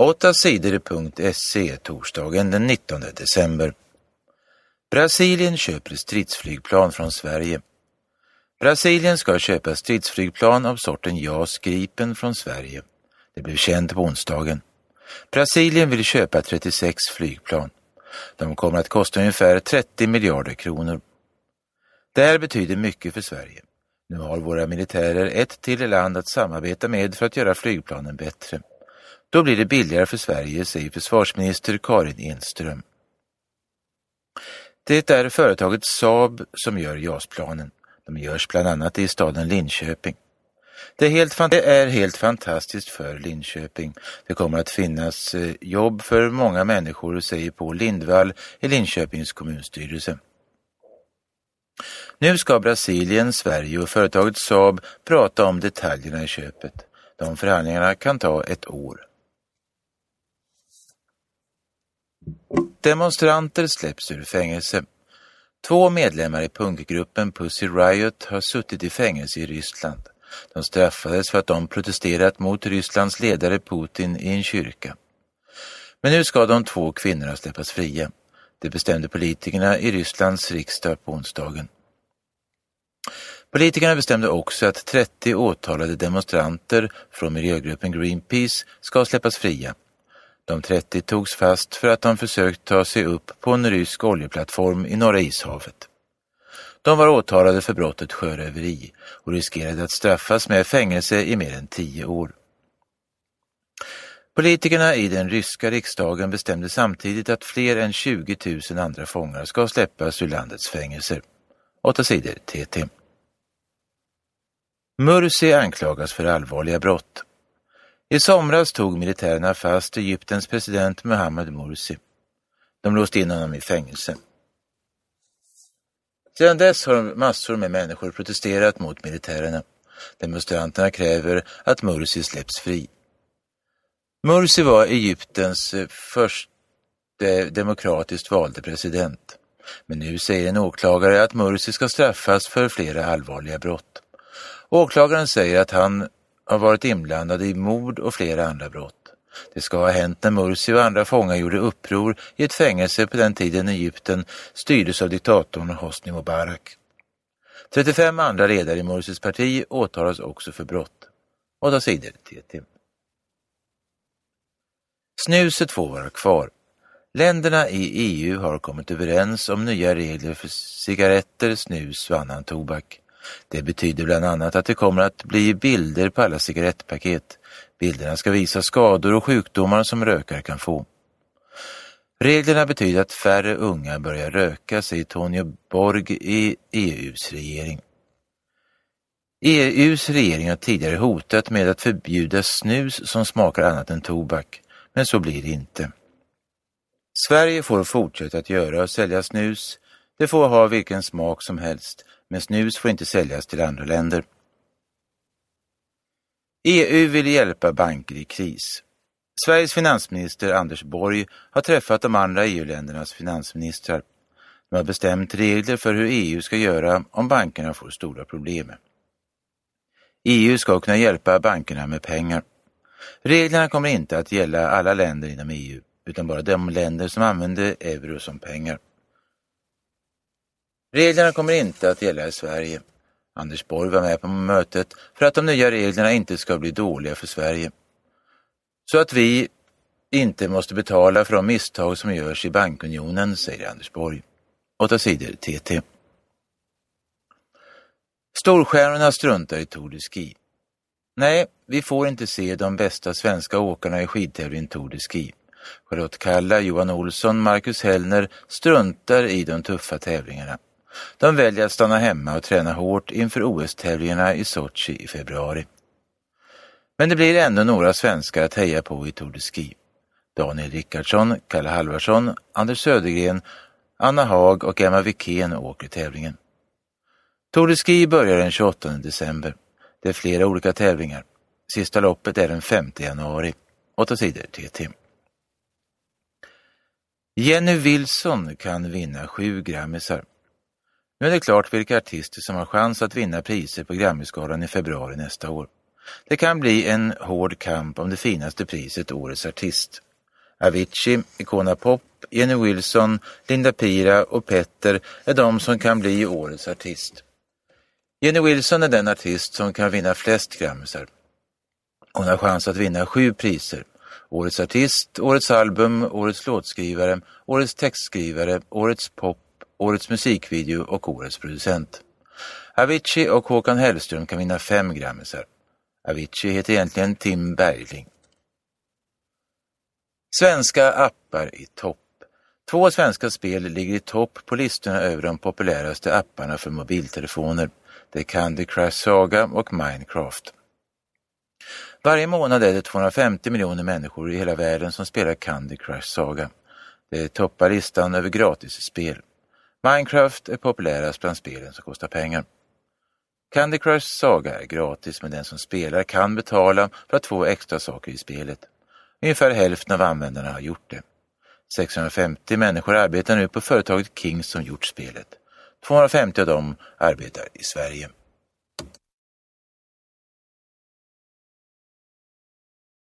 8 sidor.se torsdagen den 19 december. Brasilien köper stridsflygplan från Sverige. Brasilien ska köpa stridsflygplan av sorten JAS Gripen från Sverige. Det blev känt på onsdagen. Brasilien vill köpa 36 flygplan. De kommer att kosta ungefär 30 miljarder kronor. Det här betyder mycket för Sverige. Nu har våra militärer ett till land att samarbeta med för att göra flygplanen bättre. Då blir det billigare för Sverige, säger försvarsminister Karin Enström. Det är företaget Saab som gör JAS-planen. De görs bland annat i staden Linköping. Det är, helt, det är helt fantastiskt för Linköping. Det kommer att finnas eh, jobb för många människor, säger Paul Lindvall i Linköpings kommunstyrelse. Nu ska Brasilien, Sverige och företaget Saab prata om detaljerna i köpet. De förhandlingarna kan ta ett år. Demonstranter släpps ur fängelse. Två medlemmar i punkgruppen Pussy Riot har suttit i fängelse i Ryssland. De straffades för att de protesterat mot Rysslands ledare Putin i en kyrka. Men nu ska de två kvinnorna släppas fria. Det bestämde politikerna i Rysslands riksdag på onsdagen. Politikerna bestämde också att 30 åtalade demonstranter från miljögruppen Greenpeace ska släppas fria. De 30 togs fast för att de försökt ta sig upp på en rysk oljeplattform i Norra ishavet. De var åtalade för brottet sjöröveri och riskerade att straffas med fängelse i mer än tio år. Politikerna i den ryska riksdagen bestämde samtidigt att fler än 20 000 andra fångar ska släppas ur landets fängelser. 8 sidor TT. Mursi anklagas för allvarliga brott. I somras tog militärerna fast Egyptens president Mohammed Mursi. De låste in honom i fängelse. Sedan dess har massor med människor protesterat mot militärerna. Demonstranterna kräver att Mursi släpps fri. Mursi var Egyptens eh, första demokratiskt valde president. Men nu säger en åklagare att Mursi ska straffas för flera allvarliga brott. Åklagaren säger att han har varit inblandade i mord och flera andra brott. Det ska ha hänt när Mursi och andra fångar gjorde uppror i ett fängelse på den tiden Egypten styrdes av diktatorn Hosni Mubarak. 35 andra ledare i Mursis parti åtalas också för brott. Åtta sidor TT. Snuset får vara kvar. Länderna i EU har kommit överens om nya regler för cigaretter, snus och annan tobak. Det betyder bland annat att det kommer att bli bilder på alla cigarettpaket. Bilderna ska visa skador och sjukdomar som rökare kan få. Reglerna betyder att färre unga börjar röka, säger Tonje Borg i EUs regering. EUs regering har tidigare hotat med att förbjuda snus som smakar annat än tobak, men så blir det inte. Sverige får fortsätta att göra och sälja snus. Det får ha vilken smak som helst, men snus får inte säljas till andra länder. EU vill hjälpa banker i kris. Sveriges finansminister Anders Borg har träffat de andra EU-ländernas finansministrar. De har bestämt regler för hur EU ska göra om bankerna får stora problem. EU ska kunna hjälpa bankerna med pengar. Reglerna kommer inte att gälla alla länder inom EU, utan bara de länder som använder euro som pengar. Reglerna kommer inte att gälla i Sverige. Anders Borg var med på mötet för att de nya reglerna inte ska bli dåliga för Sverige. Så att vi inte måste betala för de misstag som görs i bankunionen, säger Anders Borg. Åtta sidor TT. Storstjärnorna struntar i Tour de Ski. Nej, vi får inte se de bästa svenska åkarna i skidtävlingen Tour de Ski. Charlotte Kalla, Johan Olsson, Marcus Hellner struntar i de tuffa tävlingarna. De väljer att stanna hemma och träna hårt inför OS-tävlingarna i Sochi i februari. Men det blir ändå några svenskar att heja på i Tour de Ski. Daniel Rickardsson, Kalle Halvarsson, Anders Södergren, Anna Hag och Emma Wikén åker tävlingen. Tour de Ski börjar den 28 december. Det är flera olika tävlingar. Sista loppet är den 5 januari. 8 sidor TT. Jenny Wilson kan vinna sju grammisar. Nu är det klart vilka artister som har chans att vinna priser på Grammyskalan i februari nästa år. Det kan bli en hård kamp om det finaste priset Årets artist. Avicii, Icona Pop, Jenny Wilson, Linda Pira och Petter är de som kan bli Årets artist. Jenny Wilson är den artist som kan vinna flest Grammisar. Hon har chans att vinna sju priser. Årets artist, Årets album, Årets låtskrivare, Årets textskrivare, Årets pop, Årets musikvideo och Årets producent. Avicii och Håkan Hellström kan vinna fem Grammisar. Avicii heter egentligen Tim Bergling. Svenska appar i topp. Två svenska spel ligger i topp på listorna över de populäraste apparna för mobiltelefoner. Det är Candy Crush Saga och Minecraft. Varje månad är det 250 miljoner människor i hela världen som spelar Candy Crush Saga. Det toppar listan över gratisspel. Minecraft är populärast bland spelen som kostar pengar. Candy Crush Saga är gratis men den som spelar kan betala för att få extra saker i spelet. Ungefär hälften av användarna har gjort det. 650 människor arbetar nu på företaget King som gjort spelet. 250 av dem arbetar i Sverige.